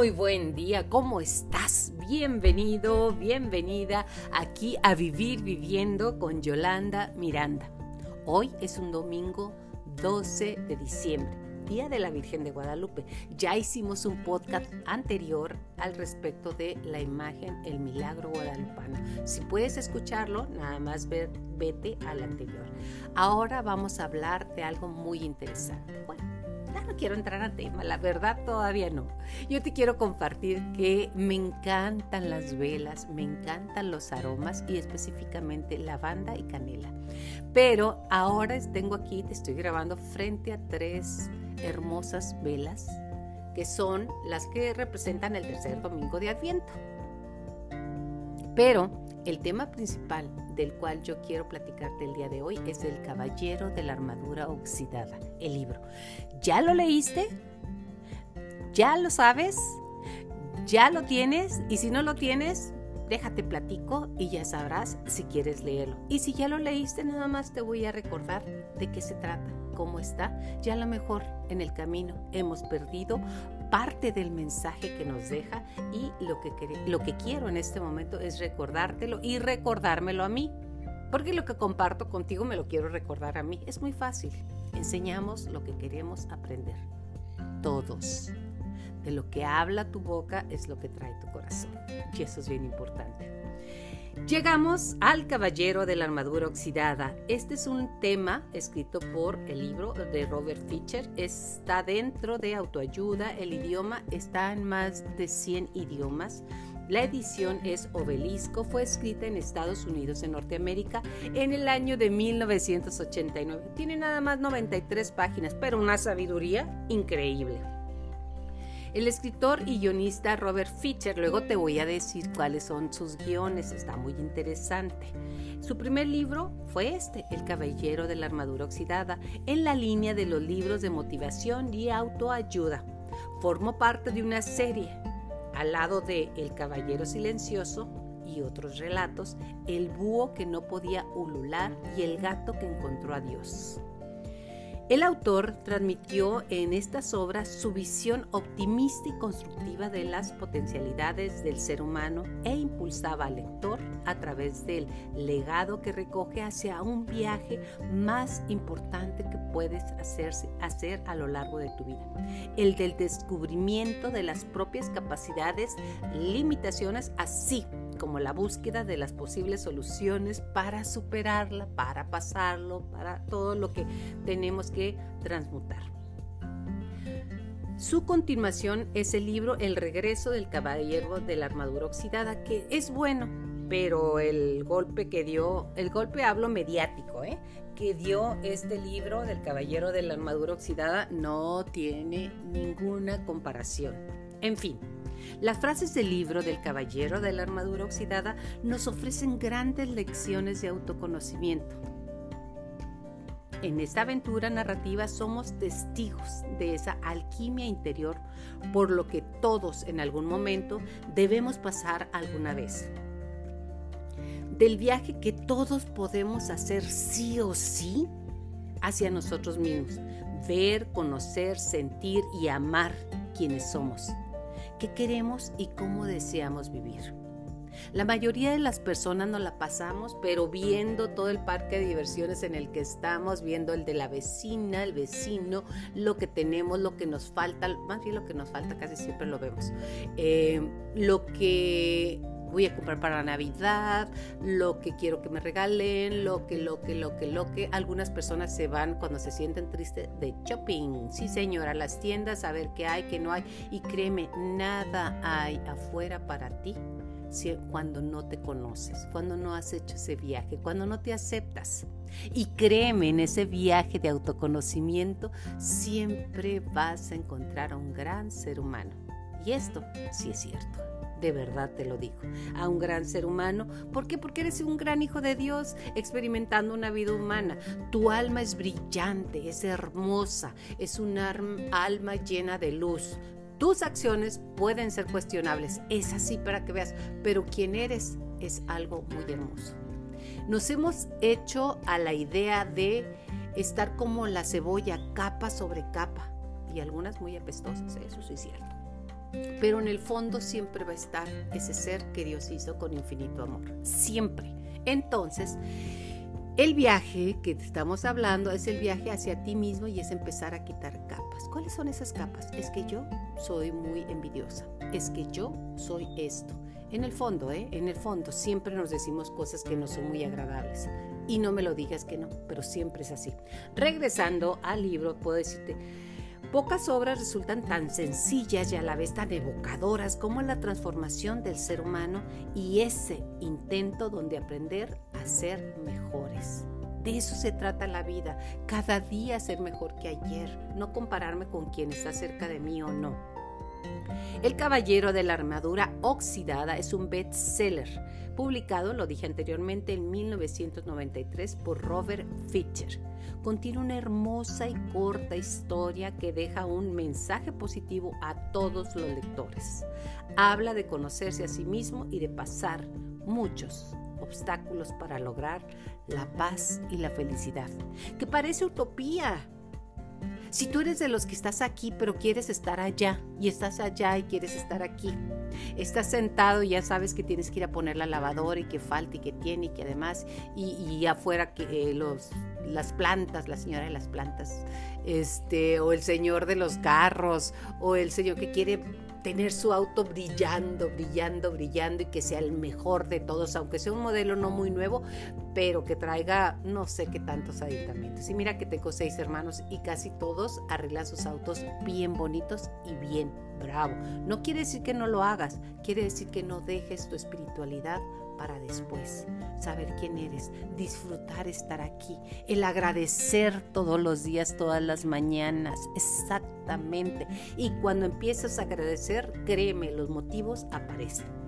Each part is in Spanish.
Muy buen día, ¿cómo estás? Bienvenido, bienvenida aquí a Vivir Viviendo con Yolanda Miranda. Hoy es un domingo 12 de diciembre, Día de la Virgen de Guadalupe. Ya hicimos un podcast anterior al respecto de la imagen El Milagro Guadalupano. Si puedes escucharlo, nada más vete al anterior. Ahora vamos a hablar de algo muy interesante. Bueno, no quiero entrar al tema, la verdad todavía no. Yo te quiero compartir que me encantan las velas, me encantan los aromas y específicamente lavanda y canela. Pero ahora tengo aquí, te estoy grabando frente a tres hermosas velas que son las que representan el tercer domingo de Adviento. Pero el tema principal del cual yo quiero platicarte el día de hoy es El Caballero de la Armadura Oxidada, el libro. ¿Ya lo leíste? ¿Ya lo sabes? ¿Ya lo tienes? Y si no lo tienes, déjate platico y ya sabrás si quieres leerlo. Y si ya lo leíste, nada más te voy a recordar de qué se trata, cómo está. Ya a lo mejor en el camino hemos perdido parte del mensaje que nos deja y lo que, lo que quiero en este momento es recordártelo y recordármelo a mí. Porque lo que comparto contigo me lo quiero recordar a mí. Es muy fácil. Enseñamos lo que queremos aprender. Todos. De lo que habla tu boca es lo que trae tu corazón. Y eso es bien importante. Llegamos al Caballero de la Armadura Oxidada. Este es un tema escrito por el libro de Robert Fischer. Está dentro de autoayuda. El idioma está en más de 100 idiomas. La edición es Obelisco, fue escrita en Estados Unidos, en Norteamérica, en el año de 1989. Tiene nada más 93 páginas, pero una sabiduría increíble. El escritor y guionista Robert Fischer, luego te voy a decir cuáles son sus guiones, está muy interesante. Su primer libro fue este, El Caballero de la Armadura Oxidada, en la línea de los libros de motivación y autoayuda. Formó parte de una serie, al lado de El Caballero Silencioso y otros relatos, El búho que no podía ulular y El gato que encontró a Dios. El autor transmitió en estas obras su visión optimista y constructiva de las potencialidades del ser humano e impulsaba al lector a través del legado que recoge hacia un viaje más importante que puedes hacerse, hacer a lo largo de tu vida, el del descubrimiento de las propias capacidades, limitaciones, así como la búsqueda de las posibles soluciones para superarla, para pasarlo, para todo lo que tenemos que transmutar. Su continuación es el libro El regreso del caballero de la armadura oxidada, que es bueno, pero el golpe que dio, el golpe hablo mediático, ¿eh? que dio este libro del caballero de la armadura oxidada no tiene ninguna comparación. En fin, las frases del libro del Caballero de la Armadura Oxidada nos ofrecen grandes lecciones de autoconocimiento. En esta aventura narrativa somos testigos de esa alquimia interior por lo que todos en algún momento debemos pasar alguna vez. Del viaje que todos podemos hacer sí o sí hacia nosotros mismos. Ver, conocer, sentir y amar quienes somos qué queremos y cómo deseamos vivir. La mayoría de las personas nos la pasamos, pero viendo todo el parque de diversiones en el que estamos, viendo el de la vecina, el vecino, lo que tenemos, lo que nos falta, más bien lo que nos falta casi siempre lo vemos. Eh, lo que voy a comprar para Navidad, lo que quiero que me regalen, lo que, lo que, lo que, lo que. Algunas personas se van cuando se sienten tristes de shopping. Sí, señora, las tiendas a ver qué hay, qué no hay. Y créeme, nada hay afuera para ti cuando no te conoces, cuando no has hecho ese viaje, cuando no te aceptas. Y créeme, en ese viaje de autoconocimiento siempre vas a encontrar a un gran ser humano. Y esto sí es cierto de verdad te lo digo, a un gran ser humano. ¿Por qué? Porque eres un gran hijo de Dios experimentando una vida humana. Tu alma es brillante, es hermosa, es un alma llena de luz. Tus acciones pueden ser cuestionables, es así para que veas, pero quien eres es algo muy hermoso. Nos hemos hecho a la idea de estar como la cebolla, capa sobre capa, y algunas muy apestosas, eso sí es cierto pero en el fondo siempre va a estar ese ser que Dios hizo con infinito amor. Siempre. Entonces, el viaje que estamos hablando es el viaje hacia ti mismo y es empezar a quitar capas. ¿Cuáles son esas capas? Es que yo soy muy envidiosa. Es que yo soy esto. En el fondo, ¿eh? En el fondo, siempre nos decimos cosas que no son muy agradables. Y no me lo digas que no, pero siempre es así. Regresando al libro, puedo decirte Pocas obras resultan tan sencillas y a la vez tan evocadoras como la transformación del ser humano y ese intento donde aprender a ser mejores. De eso se trata la vida, cada día ser mejor que ayer, no compararme con quien está cerca de mí o no. El Caballero de la Armadura Oxidada es un bestseller, publicado, lo dije anteriormente, en 1993 por Robert Fischer contiene una hermosa y corta historia que deja un mensaje positivo a todos los lectores. Habla de conocerse a sí mismo y de pasar muchos obstáculos para lograr la paz y la felicidad, que parece utopía, si tú eres de los que estás aquí pero quieres estar allá y estás allá y quieres estar aquí, estás sentado y ya sabes que tienes que ir a poner la lavadora y que falta y que tiene y que además y, afuera que eh, los las plantas, la señora de las plantas, este o el señor de los carros o el señor que quiere tener su auto brillando, brillando, brillando y que sea el mejor de todos, aunque sea un modelo no muy nuevo, pero que traiga no sé qué tantos aditamentos. Y mira que tengo seis hermanos y casi todos arreglan sus autos bien bonitos y bien bravo. No quiere decir que no lo hagas, quiere decir que no dejes tu espiritualidad para después. Saber quién eres, disfrutar estar aquí, el agradecer todos los días, todas las mañanas, exactamente. Y cuando empiezas a agradecer, créeme, los motivos aparecen.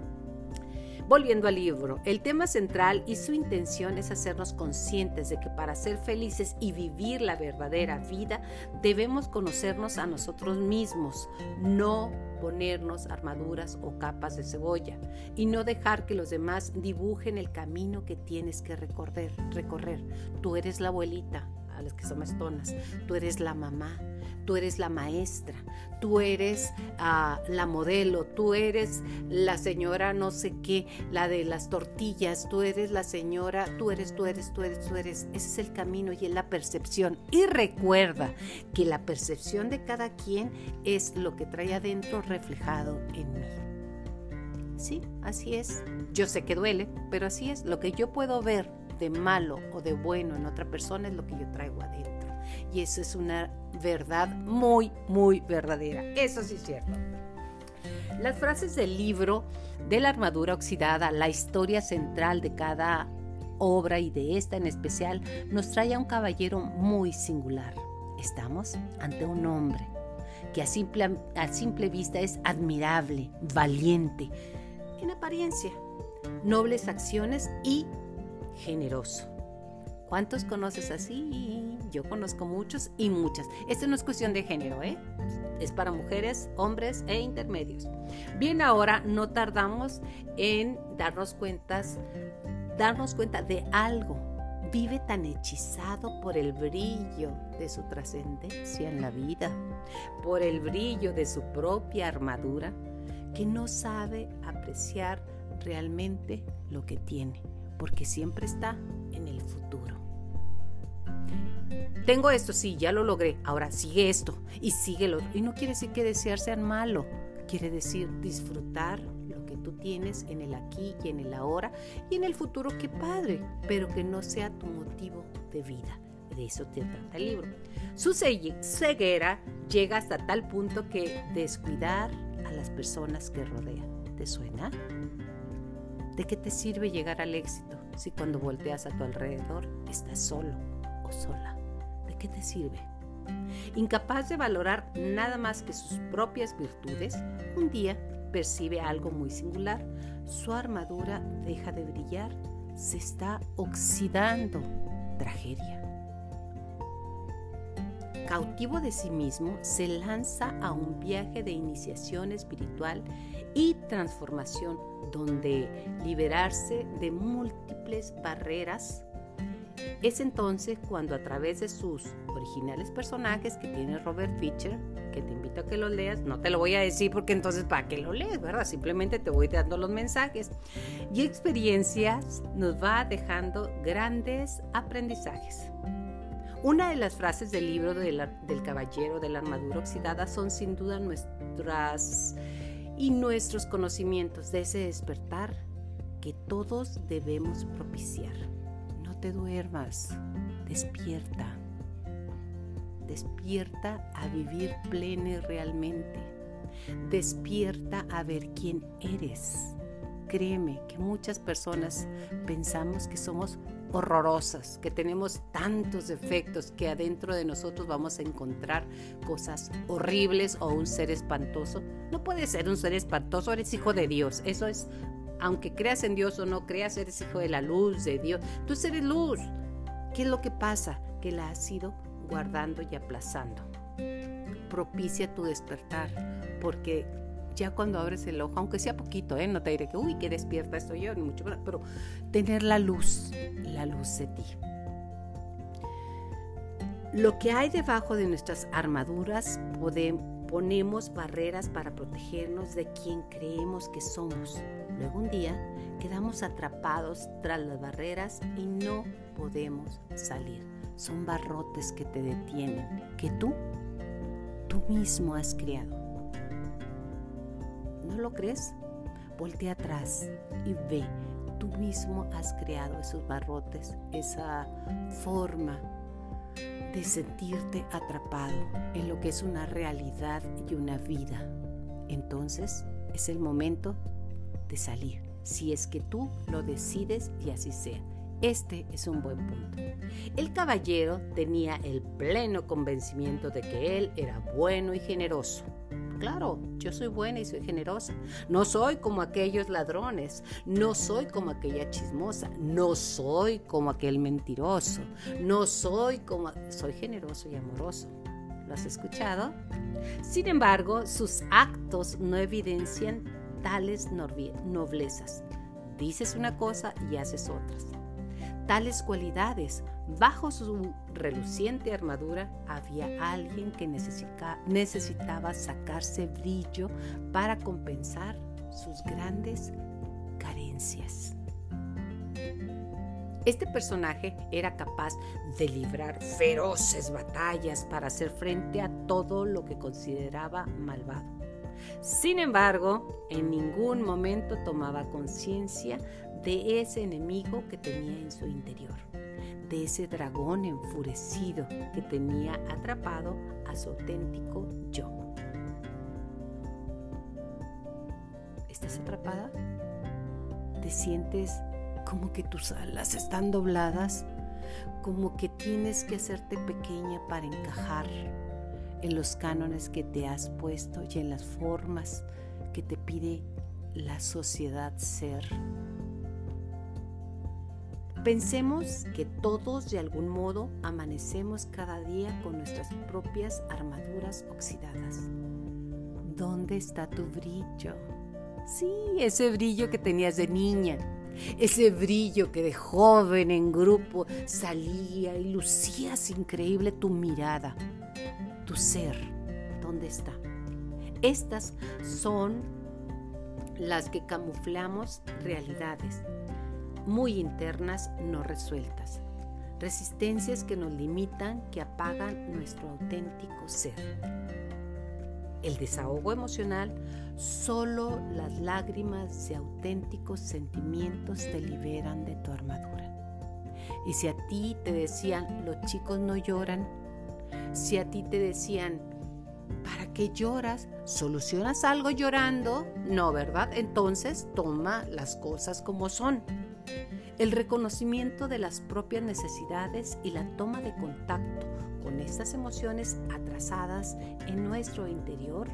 Volviendo al libro, el tema central y su intención es hacernos conscientes de que para ser felices y vivir la verdadera vida debemos conocernos a nosotros mismos, no ponernos armaduras o capas de cebolla y no dejar que los demás dibujen el camino que tienes que recorrer. recorrer. Tú eres la abuelita, a las que son tonas, tú eres la mamá, tú eres la maestra, tú eres ah, la modelo, tú eres la señora no sé qué, la de las tortillas, tú eres la señora, tú eres, tú eres, tú eres, tú eres. Ese es el camino y es la percepción. Y recuerda que la percepción de cada quien es lo que trae adentro reflejado en mí. Sí, así es. Yo sé que duele, pero así es. Lo que yo puedo ver de malo o de bueno en otra persona es lo que yo traigo adentro. Y eso es una verdad muy, muy verdadera. Eso sí es cierto. Las frases del libro de la armadura oxidada, la historia central de cada obra y de esta en especial, nos trae a un caballero muy singular. Estamos ante un hombre que a simple, a simple vista es admirable, valiente, en apariencia, nobles acciones y generoso. ¿Cuántos conoces así? Yo conozco muchos y muchas. Esta no es cuestión de género, ¿eh? Es para mujeres, hombres e intermedios. Bien, ahora no tardamos en darnos cuentas, darnos cuenta de algo. Vive tan hechizado por el brillo de su trascendencia en la vida, por el brillo de su propia armadura, que no sabe apreciar realmente lo que tiene, porque siempre está en el futuro. Tengo esto, sí, ya lo logré. Ahora sigue esto y sigue lo Y no quiere decir que desear sea malo. Quiere decir disfrutar lo que tú tienes en el aquí y en el ahora y en el futuro, qué padre, pero que no sea tu motivo de vida. De eso te trata el libro. Su ceguera llega hasta tal punto que descuidar a las personas que rodean. ¿Te suena? ¿De qué te sirve llegar al éxito si cuando volteas a tu alrededor estás solo o sola? Qué te sirve? Incapaz de valorar nada más que sus propias virtudes, un día percibe algo muy singular. Su armadura deja de brillar, se está oxidando. Tragedia. Cautivo de sí mismo, se lanza a un viaje de iniciación espiritual y transformación donde liberarse de múltiples barreras es entonces cuando a través de sus originales personajes que tiene Robert Fischer, que te invito a que lo leas. No te lo voy a decir porque entonces para qué lo lees, ¿verdad? Simplemente te voy dando los mensajes. Y experiencias nos va dejando grandes aprendizajes. Una de las frases del libro del caballero de la armadura oxidada son sin duda nuestras y nuestros conocimientos de ese despertar que todos debemos propiciar. Te duermas, despierta. Despierta a vivir pleno y realmente. Despierta a ver quién eres. Créeme que muchas personas pensamos que somos horrorosas, que tenemos tantos defectos que adentro de nosotros vamos a encontrar cosas horribles o un ser espantoso. No puedes ser un ser espantoso, eres hijo de Dios. Eso es, aunque creas en Dios o no creas, eres hijo de la luz de Dios. Tú eres luz. ¿Qué es lo que pasa? Que la has ido guardando y aplazando. Propicia tu despertar, porque ya cuando abres el ojo, aunque sea poquito, ¿eh? no te diré que, uy, qué despierta estoy yo, ni mucho, pero tener la luz, la luz de ti. Lo que hay debajo de nuestras armaduras, ponemos barreras para protegernos de quien creemos que somos. Luego un día quedamos atrapados tras las barreras y no podemos salir. Son barrotes que te detienen, que tú, tú mismo has creado. ¿No lo crees? Voltea atrás y ve. Tú mismo has creado esos barrotes, esa forma de sentirte atrapado en lo que es una realidad y una vida. Entonces es el momento de salir, si es que tú lo decides y así sea. Este es un buen punto. El caballero tenía el pleno convencimiento de que él era bueno y generoso claro, yo soy buena y soy generosa. No soy como aquellos ladrones, no soy como aquella chismosa, no soy como aquel mentiroso, no soy como... Soy generoso y amoroso. ¿Lo has escuchado? Sin embargo, sus actos no evidencian tales noblezas. Dices una cosa y haces otras. Tales cualidades Bajo su reluciente armadura había alguien que necesitaba sacarse brillo para compensar sus grandes carencias. Este personaje era capaz de librar feroces batallas para hacer frente a todo lo que consideraba malvado. Sin embargo, en ningún momento tomaba conciencia de ese enemigo que tenía en su interior de ese dragón enfurecido que tenía atrapado a su auténtico yo. ¿Estás atrapada? ¿Te sientes como que tus alas están dobladas? Como que tienes que hacerte pequeña para encajar en los cánones que te has puesto y en las formas que te pide la sociedad ser. Pensemos que todos de algún modo amanecemos cada día con nuestras propias armaduras oxidadas. ¿Dónde está tu brillo? Sí, ese brillo que tenías de niña, ese brillo que de joven en grupo salía y lucías increíble tu mirada, tu ser. ¿Dónde está? Estas son las que camuflamos realidades muy internas no resueltas, resistencias que nos limitan, que apagan nuestro auténtico ser. El desahogo emocional, solo las lágrimas de auténticos sentimientos te liberan de tu armadura. Y si a ti te decían, los chicos no lloran, si a ti te decían, ¿para qué lloras? ¿Solucionas algo llorando? No, ¿verdad? Entonces toma las cosas como son. El reconocimiento de las propias necesidades y la toma de contacto con estas emociones atrasadas en nuestro interior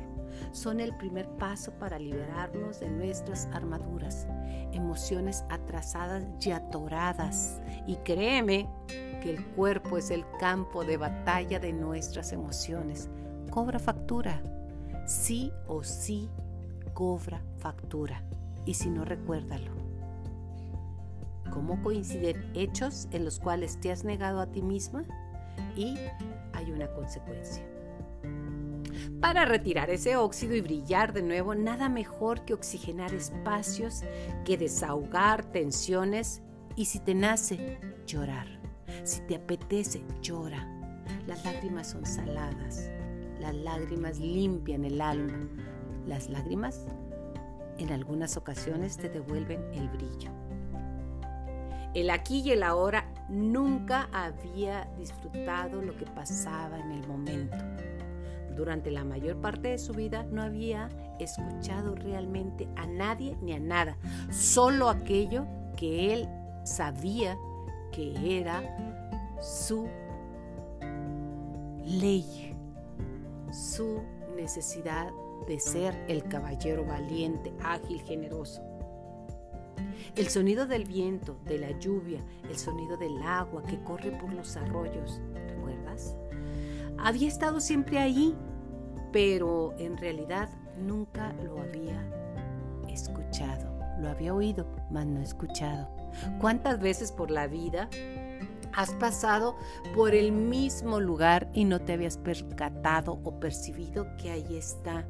son el primer paso para liberarnos de nuestras armaduras, emociones atrasadas y atoradas. Y créeme que el cuerpo es el campo de batalla de nuestras emociones. Cobra factura. Sí o sí cobra factura. Y si no, recuérdalo cómo coinciden hechos en los cuales te has negado a ti misma y hay una consecuencia. Para retirar ese óxido y brillar de nuevo, nada mejor que oxigenar espacios, que desahogar tensiones y si te nace, llorar. Si te apetece, llora. Las lágrimas son saladas. Las lágrimas limpian el alma. Las lágrimas en algunas ocasiones te devuelven el brillo. El aquí y el ahora nunca había disfrutado lo que pasaba en el momento. Durante la mayor parte de su vida no había escuchado realmente a nadie ni a nada, solo aquello que él sabía que era su ley, su necesidad de ser el caballero valiente, ágil, generoso. El sonido del viento, de la lluvia, el sonido del agua que corre por los arroyos, ¿recuerdas? Había estado siempre ahí, pero en realidad nunca lo había escuchado. Lo había oído, mas no escuchado. ¿Cuántas veces por la vida has pasado por el mismo lugar y no te habías percatado o percibido que ahí está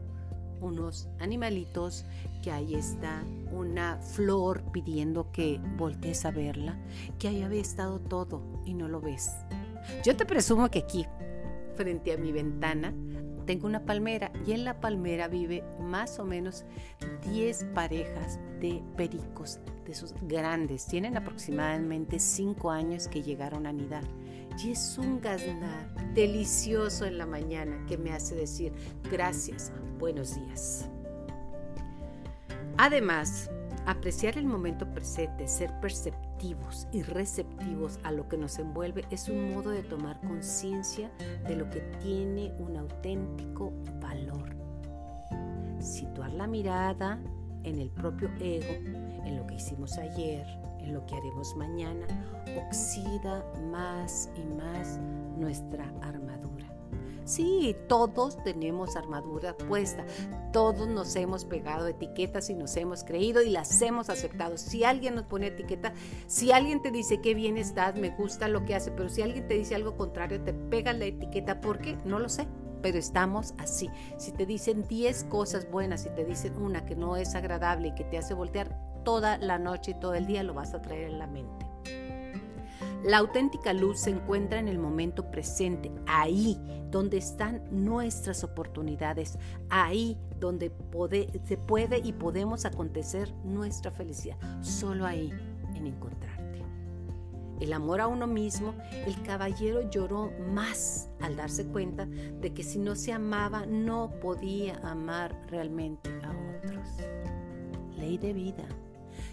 unos animalitos, que ahí está una flor pidiendo que voltees a verla, que ahí había estado todo y no lo ves. Yo te presumo que aquí, frente a mi ventana, tengo una palmera y en la palmera vive más o menos 10 parejas de pericos, de esos grandes. Tienen aproximadamente 5 años que llegaron a anidar. Y es un gaznar delicioso en la mañana que me hace decir gracias, buenos días. Además, apreciar el momento presente, ser perceptivos y receptivos a lo que nos envuelve es un modo de tomar conciencia de lo que tiene un auténtico valor. Situar la mirada en el propio ego, en lo que hicimos ayer, en lo que haremos mañana, oxida más y más nuestra armadura. Sí, todos tenemos armadura puesta, todos nos hemos pegado etiquetas y nos hemos creído y las hemos aceptado. Si alguien nos pone etiqueta, si alguien te dice qué bien estás, me gusta lo que hace, pero si alguien te dice algo contrario, te pega la etiqueta, ¿por qué? No lo sé, pero estamos así. Si te dicen 10 cosas buenas y te dicen una que no es agradable y que te hace voltear toda la noche y todo el día, lo vas a traer en la mente. La auténtica luz se encuentra en el momento presente, ahí donde están nuestras oportunidades, ahí donde se puede y podemos acontecer nuestra felicidad, solo ahí en encontrarte. El amor a uno mismo, el caballero lloró más al darse cuenta de que si no se amaba no podía amar realmente a otros. Ley de vida.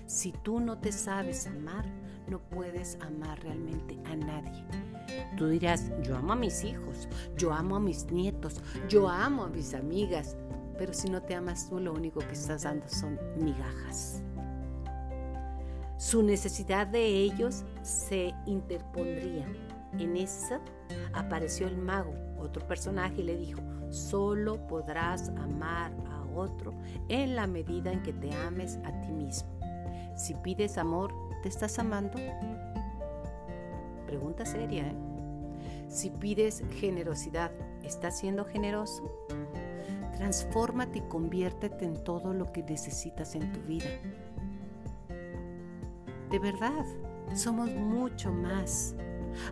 Si tú no te sabes amar, no puedes amar realmente a nadie. Tú dirás, yo amo a mis hijos, yo amo a mis nietos, yo amo a mis amigas, pero si no te amas tú, lo único que estás dando son migajas. Su necesidad de ellos se interpondría. En esa apareció el mago, otro personaje, y le dijo, solo podrás amar a otro en la medida en que te ames a ti mismo. Si pides amor, ¿te estás amando? Pregunta seria, ¿eh? Si pides generosidad, ¿estás siendo generoso? Transfórmate y conviértete en todo lo que necesitas en tu vida. De verdad, somos mucho más.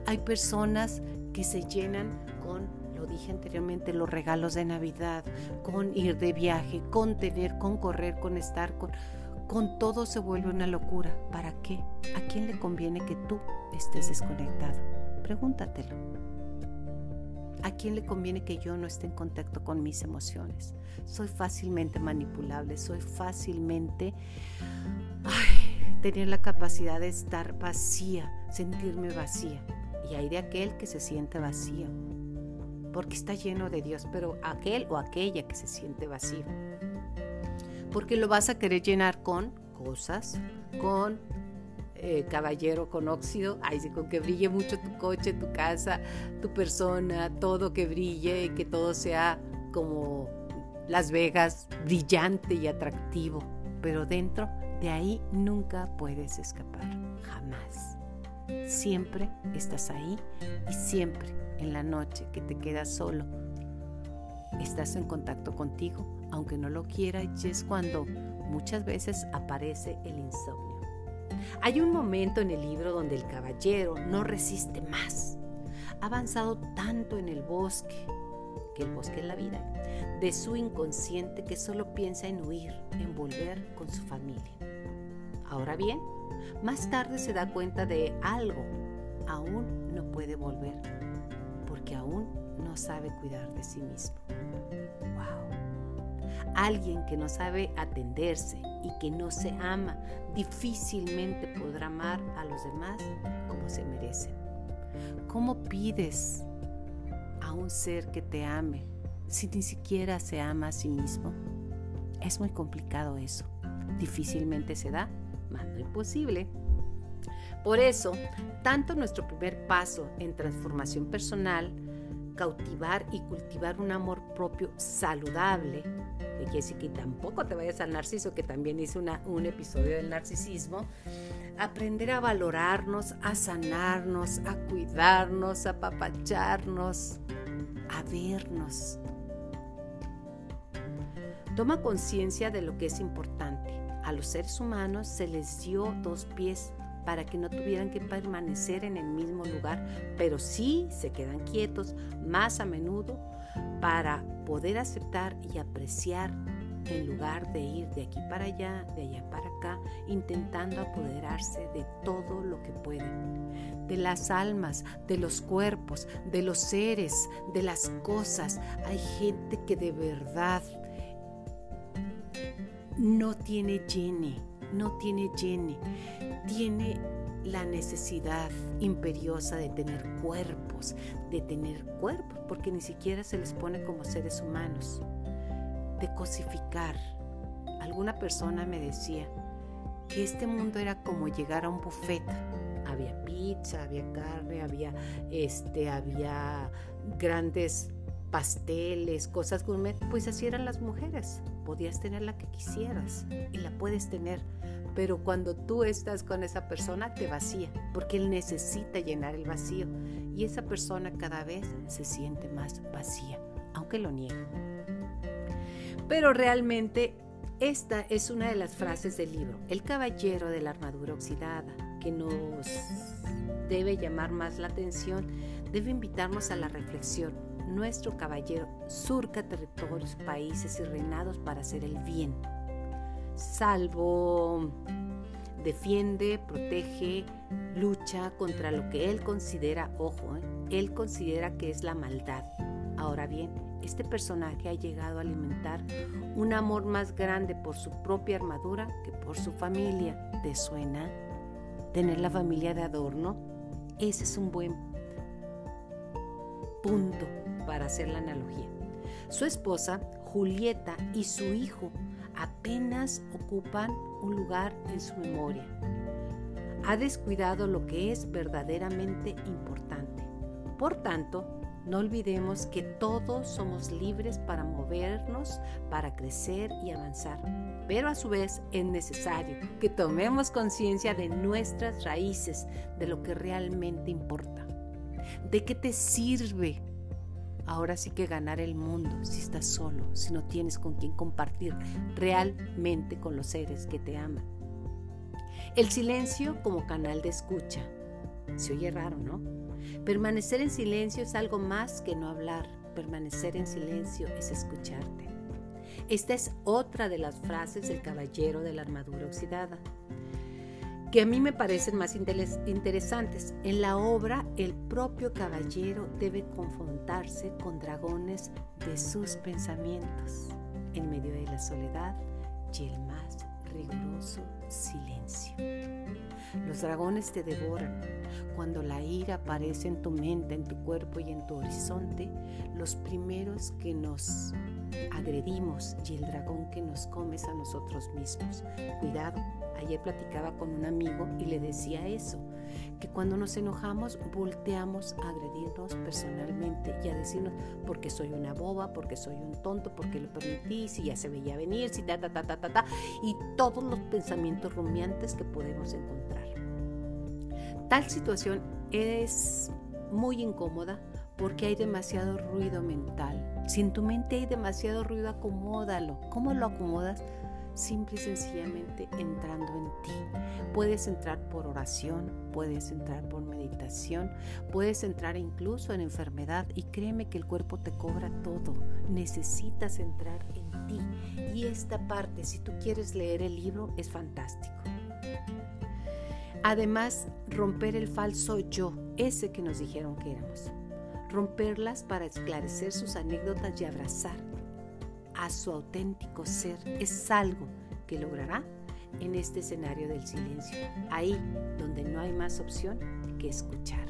Hay personas que se llenan con, lo dije anteriormente, los regalos de Navidad, con ir de viaje, con tener, con correr, con estar, con con todo se vuelve una locura. ¿Para qué? ¿A quién le conviene que tú estés desconectado? Pregúntatelo. ¿A quién le conviene que yo no esté en contacto con mis emociones? Soy fácilmente manipulable, soy fácilmente tener la capacidad de estar vacía, sentirme vacía. Y hay de aquel que se siente vacío, porque está lleno de Dios, pero aquel o aquella que se siente vacío porque lo vas a querer llenar con cosas, con eh, caballero, con óxido, ay, con que brille mucho tu coche, tu casa, tu persona, todo que brille y que todo sea como Las Vegas, brillante y atractivo. Pero dentro de ahí nunca puedes escapar, jamás. Siempre estás ahí y siempre en la noche que te quedas solo estás en contacto contigo, aunque no lo quiera, y es cuando muchas veces aparece el insomnio. Hay un momento en el libro donde el caballero no resiste más. Ha avanzado tanto en el bosque, que el bosque es la vida, de su inconsciente que solo piensa en huir, en volver con su familia. Ahora bien, más tarde se da cuenta de algo, aún no puede volver, porque aún sabe cuidar de sí mismo. ¡Wow! Alguien que no sabe atenderse y que no se ama, difícilmente podrá amar a los demás como se merecen. ¿Cómo pides a un ser que te ame si ni siquiera se ama a sí mismo? Es muy complicado eso. Difícilmente se da, más no imposible. Por eso, tanto nuestro primer paso en transformación personal, cautivar y cultivar un amor propio saludable, que quiere decir que tampoco te vayas al narciso, que también hice un episodio del narcisismo, aprender a valorarnos, a sanarnos, a cuidarnos, a apapacharnos, a vernos. Toma conciencia de lo que es importante. A los seres humanos se les dio dos pies para que no tuvieran que permanecer en el mismo lugar, pero sí se quedan quietos más a menudo para poder aceptar y apreciar en lugar de ir de aquí para allá, de allá para acá, intentando apoderarse de todo lo que pueden, de las almas, de los cuerpos, de los seres, de las cosas. Hay gente que de verdad no tiene llene, no tiene llene, tiene la necesidad imperiosa de tener cuerpos, de tener cuerpos, porque ni siquiera se les pone como seres humanos, de cosificar. Alguna persona me decía que este mundo era como llegar a un buffet. Había pizza, había carne, había este, había grandes pasteles, cosas gourmet, pues así eran las mujeres. Podías tener la que quisieras y la puedes tener, pero cuando tú estás con esa persona te vacía, porque él necesita llenar el vacío y esa persona cada vez se siente más vacía, aunque lo niegue. Pero realmente esta es una de las frases del libro, El caballero de la armadura oxidada, que nos debe llamar más la atención, debe invitarnos a la reflexión. Nuestro caballero surca territorios, países y reinados para hacer el bien salvo defiende, protege, lucha contra lo que él considera, ojo, ¿eh? él considera que es la maldad. Ahora bien, este personaje ha llegado a alimentar un amor más grande por su propia armadura que por su familia. ¿Te suena? Tener la familia de adorno, ese es un buen punto para hacer la analogía. Su esposa, Julieta, y su hijo apenas ocupan un lugar en su memoria. Ha descuidado lo que es verdaderamente importante. Por tanto, no olvidemos que todos somos libres para movernos, para crecer y avanzar. Pero a su vez es necesario que tomemos conciencia de nuestras raíces, de lo que realmente importa. ¿De qué te sirve Ahora sí que ganar el mundo si estás solo, si no tienes con quien compartir realmente con los seres que te aman. El silencio como canal de escucha. Se oye raro, ¿no? Permanecer en silencio es algo más que no hablar. Permanecer en silencio es escucharte. Esta es otra de las frases del caballero de la armadura oxidada que a mí me parecen más interesantes. En la obra, el propio caballero debe confrontarse con dragones de sus pensamientos, en medio de la soledad y el más riguroso silencio. Los dragones te devoran. Cuando la ira aparece en tu mente, en tu cuerpo y en tu horizonte, los primeros que nos agredimos y el dragón que nos come es a nosotros mismos. Cuidado, ayer platicaba con un amigo y le decía eso, que cuando nos enojamos volteamos a agredirnos personalmente y a decirnos porque soy una boba, porque soy un tonto, porque lo permití, si ya se veía venir, si ta ta ta ta ta ta y todos los pensamientos rumiantes que podemos encontrar. Tal situación es muy incómoda porque hay demasiado ruido mental Si en tu mente hay demasiado ruido, acomódalo. ¿Cómo lo acomodas? Simple y sencillamente entrando en ti. Puedes entrar por oración, puedes entrar por meditación, puedes entrar incluso en enfermedad y créeme que el cuerpo te cobra todo. Necesitas entrar en ti. Y esta parte, si tú quieres leer el libro, es fantástico. Además, romper el falso yo, ese que nos dijeron que éramos romperlas para esclarecer sus anécdotas y abrazar a su auténtico ser es algo que logrará en este escenario del silencio, ahí donde no hay más opción que escuchar.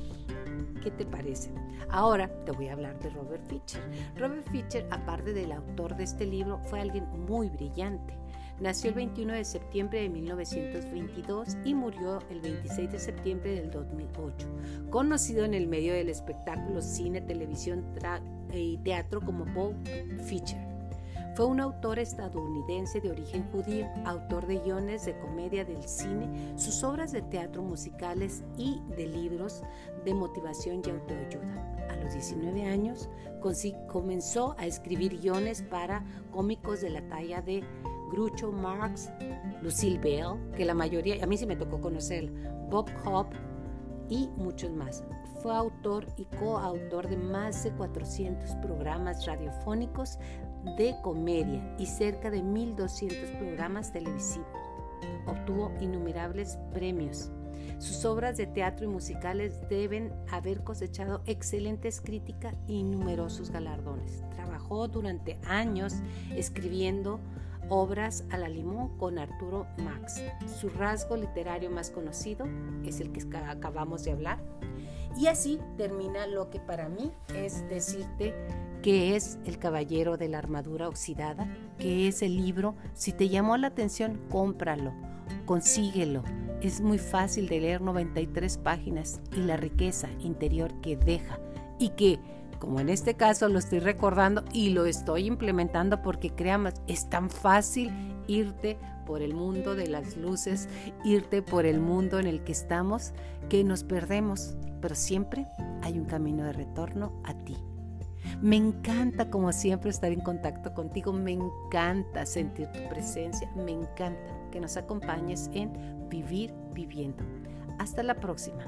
¿Qué te parece? Ahora te voy a hablar de Robert Fischer. Robert Fischer, aparte del autor de este libro, fue alguien muy brillante. Nació el 21 de septiembre de 1922 y murió el 26 de septiembre del 2008. Conocido en el medio del espectáculo, cine, televisión y teatro como Bob Fischer. Fue un autor estadounidense de origen judío, autor de guiones de comedia del cine, sus obras de teatro musicales y de libros de motivación y autoayuda. A los 19 años comenzó a escribir guiones para cómicos de la talla de Groucho Marx, Lucille Bell, que la mayoría, a mí sí me tocó conocer, Bob Hope y muchos más. Fue autor y coautor de más de 400 programas radiofónicos de comedia y cerca de 1.200 programas televisivos. Obtuvo innumerables premios. Sus obras de teatro y musicales deben haber cosechado excelentes críticas y numerosos galardones. Trabajó durante años escribiendo obras a la limón con Arturo Max. Su rasgo literario más conocido es el que acabamos de hablar. Y así termina lo que para mí es decirte que es El Caballero de la Armadura Oxidada, que es el libro. Si te llamó la atención, cómpralo, consíguelo. Es muy fácil de leer 93 páginas y la riqueza interior que deja y que como en este caso lo estoy recordando y lo estoy implementando porque créame, es tan fácil irte por el mundo de las luces, irte por el mundo en el que estamos, que nos perdemos, pero siempre hay un camino de retorno a ti. Me encanta, como siempre, estar en contacto contigo. Me encanta sentir tu presencia. Me encanta que nos acompañes en Vivir Viviendo. Hasta la próxima.